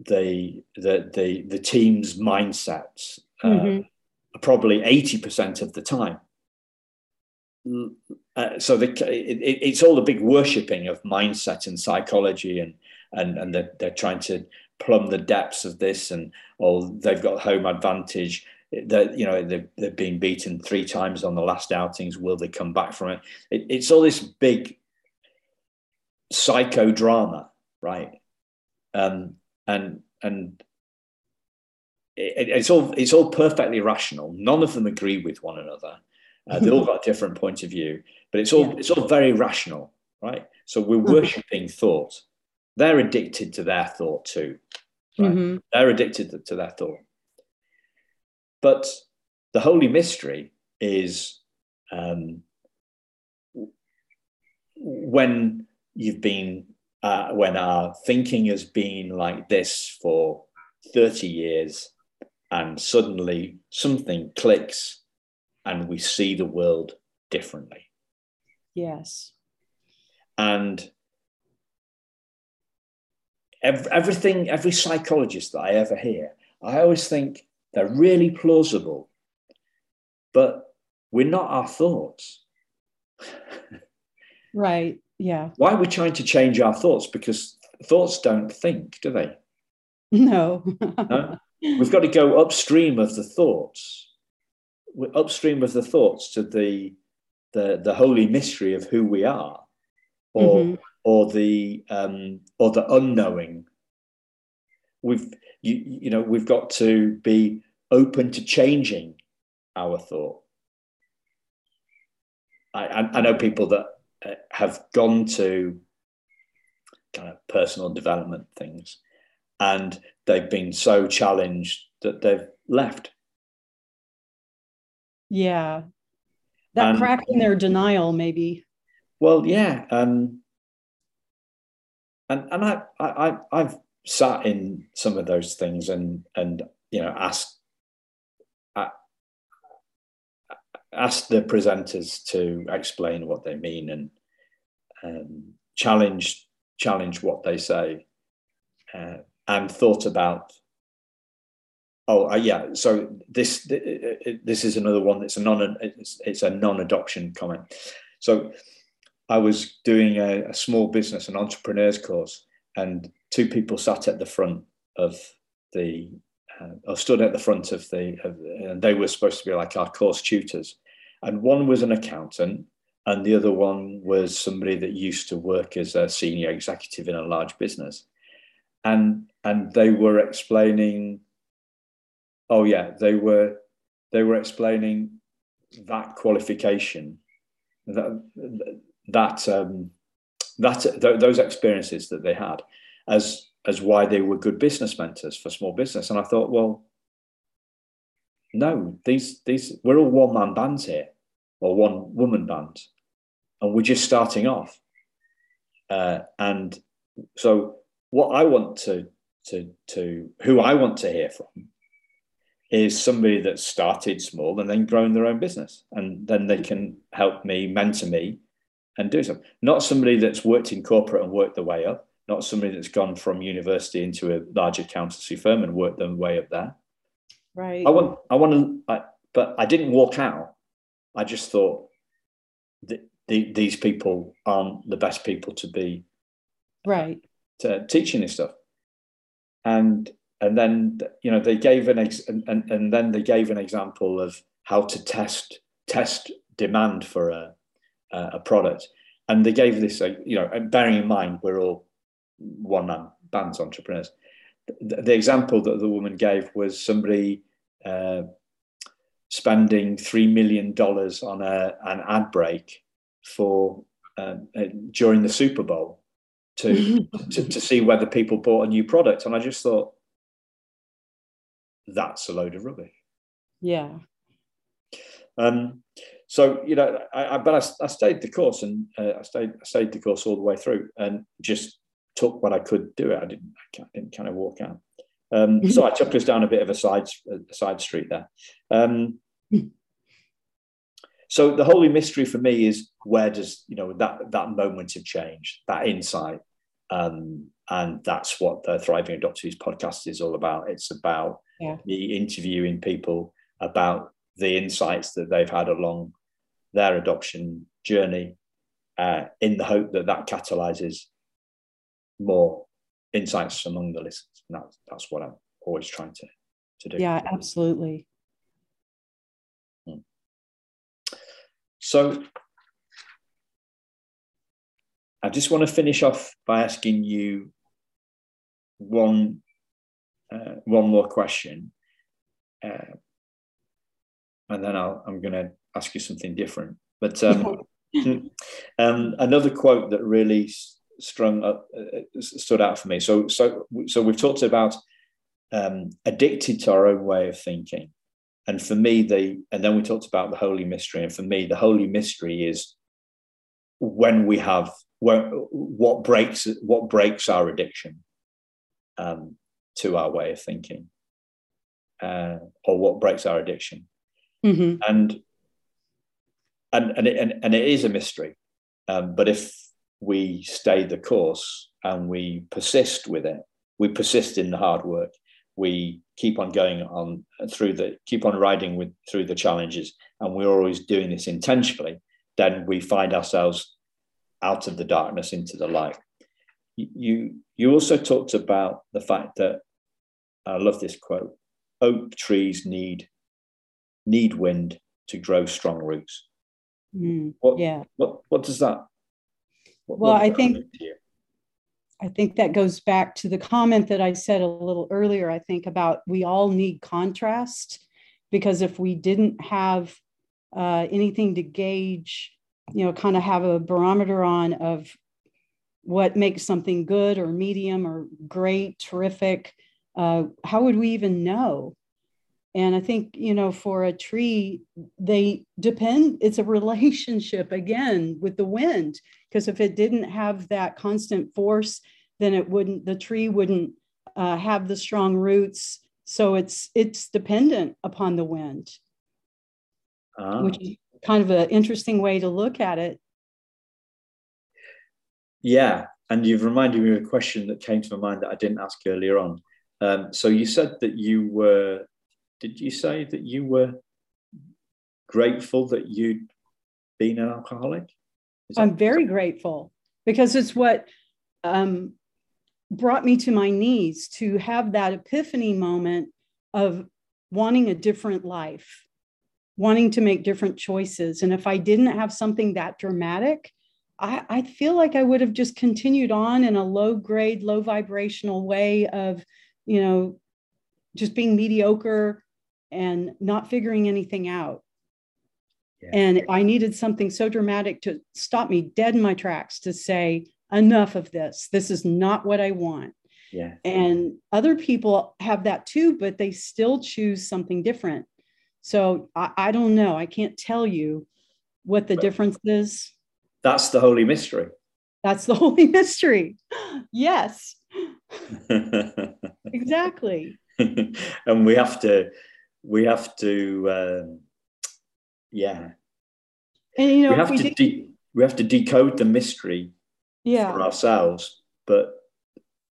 the, the, the, the team's mindsets uh, mm-hmm. probably 80% of the time. Uh, so the, it, it's all a big worshipping of mindset and psychology, and and and they're, they're trying to plumb the depths of this, and or they've got home advantage, that you know they've, they've been beaten three times on the last outings will they come back from it, it it's all this big psychodrama right um, and and it, it's all it's all perfectly rational none of them agree with one another uh, they all got a different point of view but it's all yeah. it's all very rational right so we're mm-hmm. worshipping thought they're addicted to their thought too right? mm-hmm. they're addicted to, to their thought but the Holy Mystery is um, when you've been, uh, when our thinking has been like this for 30 years, and suddenly something clicks and we see the world differently. Yes. And everything, every psychologist that I ever hear, I always think they're really plausible, but we're not our thoughts. right. Yeah. Why are we trying to change our thoughts? Because thoughts don't think, do they? No. no? We've got to go upstream of the thoughts, We're upstream of the thoughts to the the the holy mystery of who we are, or mm-hmm. or the um, or the unknowing. We've you, you know, we've got to be open to changing our thought. I, I, I know people that uh, have gone to kind of personal development things and they've been so challenged that they've left. Yeah. That and, crack in their denial, maybe. Well, yeah. Um, and and I, I, I've sat in some of those things and and you know asked asked the presenters to explain what they mean and um, challenge challenge what they say uh, and thought about oh uh, yeah so this this is another one that's a non it's, it's a non-adoption comment. So i was doing a, a small business an entrepreneurs course and two people sat at the front of the uh, or stood at the front of the, of, and they were supposed to be like our course tutors. And one was an accountant, and the other one was somebody that used to work as a senior executive in a large business. And and they were explaining, oh yeah, they were they were explaining that qualification, that that um, that th- those experiences that they had as as why they were good business mentors for small business. And I thought, well, no, these these we're all one man bands here, or one woman band, and we're just starting off. Uh, and so what I want to to to who I want to hear from is somebody that started small and then grown their own business, and then they can help me, mentor me, and do something. Not somebody that's worked in corporate and worked their way up. Not somebody that's gone from university into a large accountancy firm and worked their way up there. Right. I want. I want to. I, but I didn't walk out. I just thought that the, these people aren't the best people to be right to teaching this stuff. And and then you know they gave an ex- and, and, and then they gave an example of how to test test demand for a a product and they gave this you know bearing in mind we're all one man bands entrepreneurs the, the, example that the woman gave was somebody uh, spending three million dollars on a, an ad break for um, uh, during the Super Bowl to, to to see whether people bought a new product, and I just thought that's a load of rubbish. Yeah. Um, so you know, I, I but I, I, stayed the course, and uh, I stayed I stayed the course all the way through, and just took what I could do. It. I didn't I didn't kind of walk out. Um, so I took us down a bit of a side a side street there. Um, so the holy mystery for me is where does you know that that moment of change, that insight, um, and that's what the Thriving Adoptees podcast is all about. It's about yeah. me interviewing people about the insights that they've had along their adoption journey, uh, in the hope that that catalyzes more insights among the listeners. And that's that's what I'm always trying to to do. Yeah, absolutely. Hmm. So I just want to finish off by asking you one uh, one more question, uh, and then i am going to ask you something different. But um, um, another quote that really strung up, uh, stood out for me. So, so, so we've talked about um, addicted to our own way of thinking, and for me, the and then we talked about the holy mystery, and for me, the holy mystery is when we have when, what breaks what breaks our addiction um, to our way of thinking, uh, or what breaks our addiction, mm-hmm. and and and it, and, and it is a mystery. Um, but if we stay the course and we persist with it, we persist in the hard work. We keep on going on through the keep on riding with through the challenges, and we're always doing this intentionally. Then we find ourselves out of the darkness into the light. You you also talked about the fact that I love this quote: oak trees need need wind to grow strong roots. Mm, what, yeah. What what does that? Well, I think I think that goes back to the comment that I said a little earlier. I think about we all need contrast because if we didn't have uh, anything to gauge, you know, kind of have a barometer on of what makes something good or medium or great, terrific, uh, how would we even know? And I think, you know, for a tree, they depend, it's a relationship again with the wind. Because if it didn't have that constant force, then it wouldn't, the tree wouldn't uh, have the strong roots. So it's it's dependent upon the wind, ah. which is kind of an interesting way to look at it. Yeah, and you've reminded me of a question that came to my mind that I didn't ask earlier on. Um, so you said that you were did you say that you were grateful that you'd been an alcoholic? I'm very grateful because it's what um, brought me to my knees to have that epiphany moment of wanting a different life, wanting to make different choices. And if I didn't have something that dramatic, I, I feel like I would have just continued on in a low grade, low vibrational way of, you know, just being mediocre, and not figuring anything out. Yeah. And I needed something so dramatic to stop me dead in my tracks to say, enough of this. This is not what I want. Yeah. And other people have that too, but they still choose something different. So I, I don't know. I can't tell you what the but difference is. That's the holy mystery. That's the holy mystery. Yes. exactly. and we have to, we have to, um, yeah. And you know, we have to de- we have to decode the mystery yeah. for ourselves. But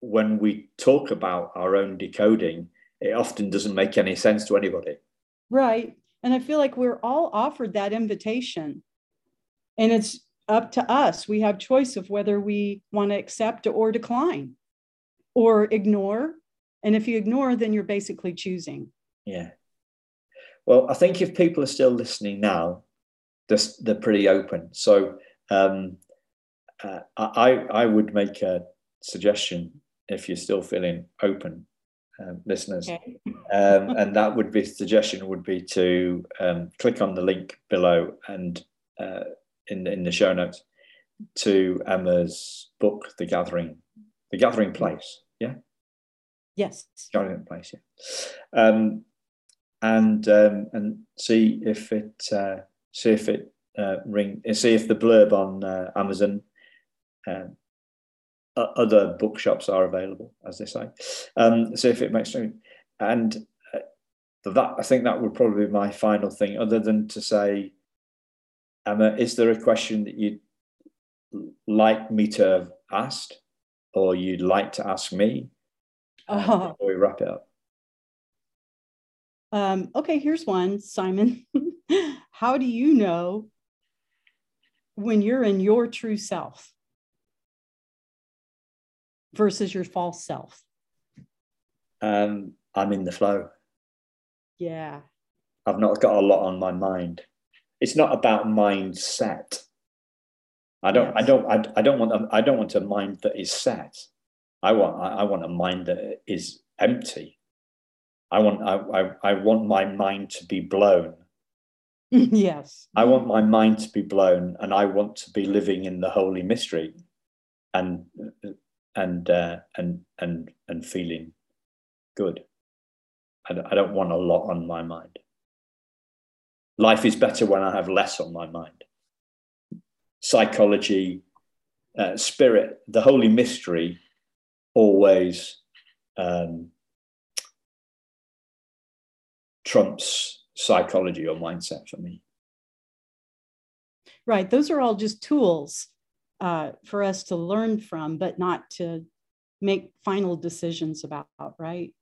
when we talk about our own decoding, it often doesn't make any sense to anybody. Right. And I feel like we're all offered that invitation. And it's up to us. We have choice of whether we want to accept or decline or ignore. And if you ignore, then you're basically choosing. Yeah. Well, I think if people are still listening now, they're, they're pretty open. So um, uh, I, I would make a suggestion if you're still feeling open, um, listeners. Okay. um, and that would be suggestion would be to um, click on the link below and uh, in in the show notes to Emma's book, The Gathering, The Gathering Place. Yeah. Yes. Gathering Place. Yeah. And um, and see if it uh, see if it uh, ring see if the blurb on uh, Amazon. Um, other bookshops are available, as they say. Um, see if it makes sense. And uh, that I think that would probably be my final thing, other than to say Emma, is there a question that you'd like me to have asked or you'd like to ask me uh, before we wrap it up? Um, okay, here's one, Simon. How do you know when you're in your true self versus your false self? Um, I'm in the flow. Yeah. I've not got a lot on my mind it's not about mindset. I don't, yes. I don't, I, I don't want, a, I don't want a mind that is set. I want, I, I want a mind that is empty. I want, I, I, I want my mind to be blown. yes. I want my mind to be blown, and I want to be living in the holy mystery, and and uh, and and and feeling good. I don't, I don't want a lot on my mind. Life is better when I have less on my mind. Psychology, uh, spirit, the holy mystery always um, trumps psychology or mindset for me. Right. Those are all just tools uh, for us to learn from, but not to make final decisions about, right?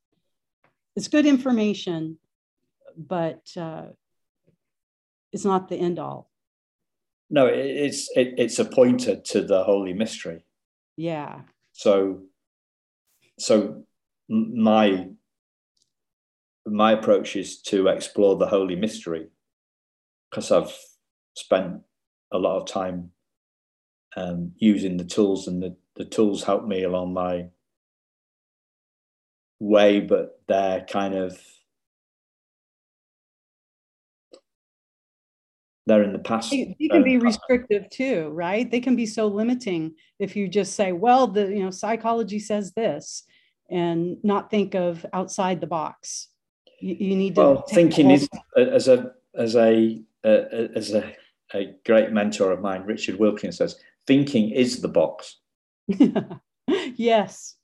It's good information, but uh, it's not the end all. No, it's it, it's a pointer to the holy mystery. Yeah. So, so my my approach is to explore the holy mystery because I've spent a lot of time um, using the tools, and the, the tools help me along my way, but they're kind of they're in the past. They, they can be restrictive too, right? They can be so limiting if you just say, well, the you know psychology says this, and not think of outside the box. You, you need to. Well, thinking is as a as a uh, as a, a great mentor of mine, Richard Wilkins says, thinking is the box. yes.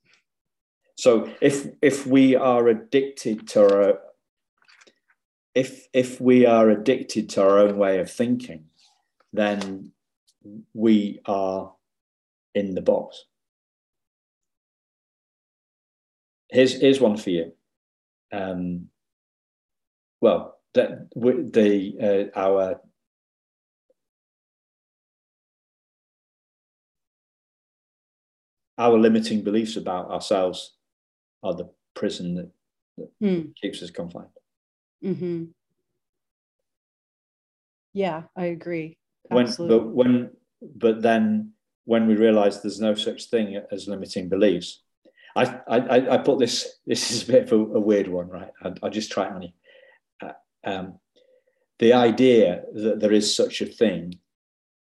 So if if we are addicted to our if if we are addicted to our own way of thinking, then we are in the box. Here's here's one for you. Um, well, the, the uh, our our limiting beliefs about ourselves are the prison that, that mm. keeps us confined. Mm-hmm. Yeah, I agree. When, but when, but then when we realize there's no such thing as limiting beliefs, I, I, I put this, this is a bit of a, a weird one, right? I, I'll just try it on you. Um, the idea that there is such a thing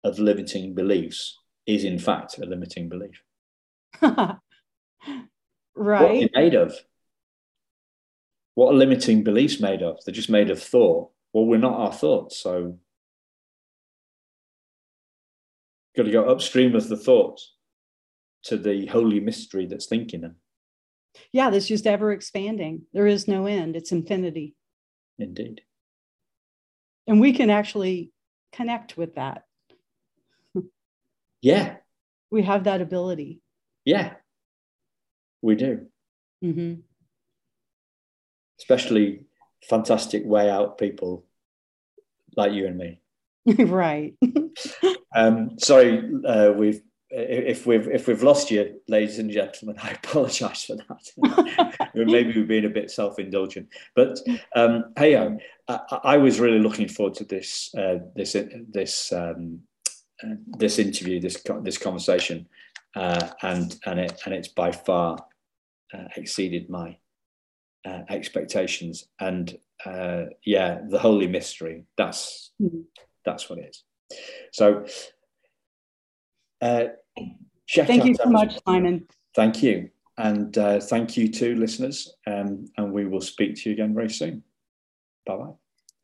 of limiting beliefs is in fact a limiting belief. right. What are made of? what are limiting beliefs made of? They're just made of thought. Well, we're not our thoughts, so got to go upstream of the thoughts. to the holy mystery that's thinking them. Yeah, that's just ever expanding. There is no end, it's infinity. Indeed. And we can actually connect with that. Yeah. We have that ability. Yeah, we do. Mm-hmm. Especially fantastic way out people like you and me. right. um, sorry, uh, we've if we've if we've lost you, ladies and gentlemen, I apologise for that. Maybe we've been a bit self-indulgent, but um, hey, um, I, I, was really looking forward to this uh, this this um, uh, this interview, this this conversation, uh, and and it and it's by far uh, exceeded my uh, expectations. And uh, yeah, the holy mystery. That's mm-hmm. that's what it is. So uh, thank you so much, Simon. Thank you. And uh, thank you to listeners. Um, and we will speak to you again very soon. Bye bye.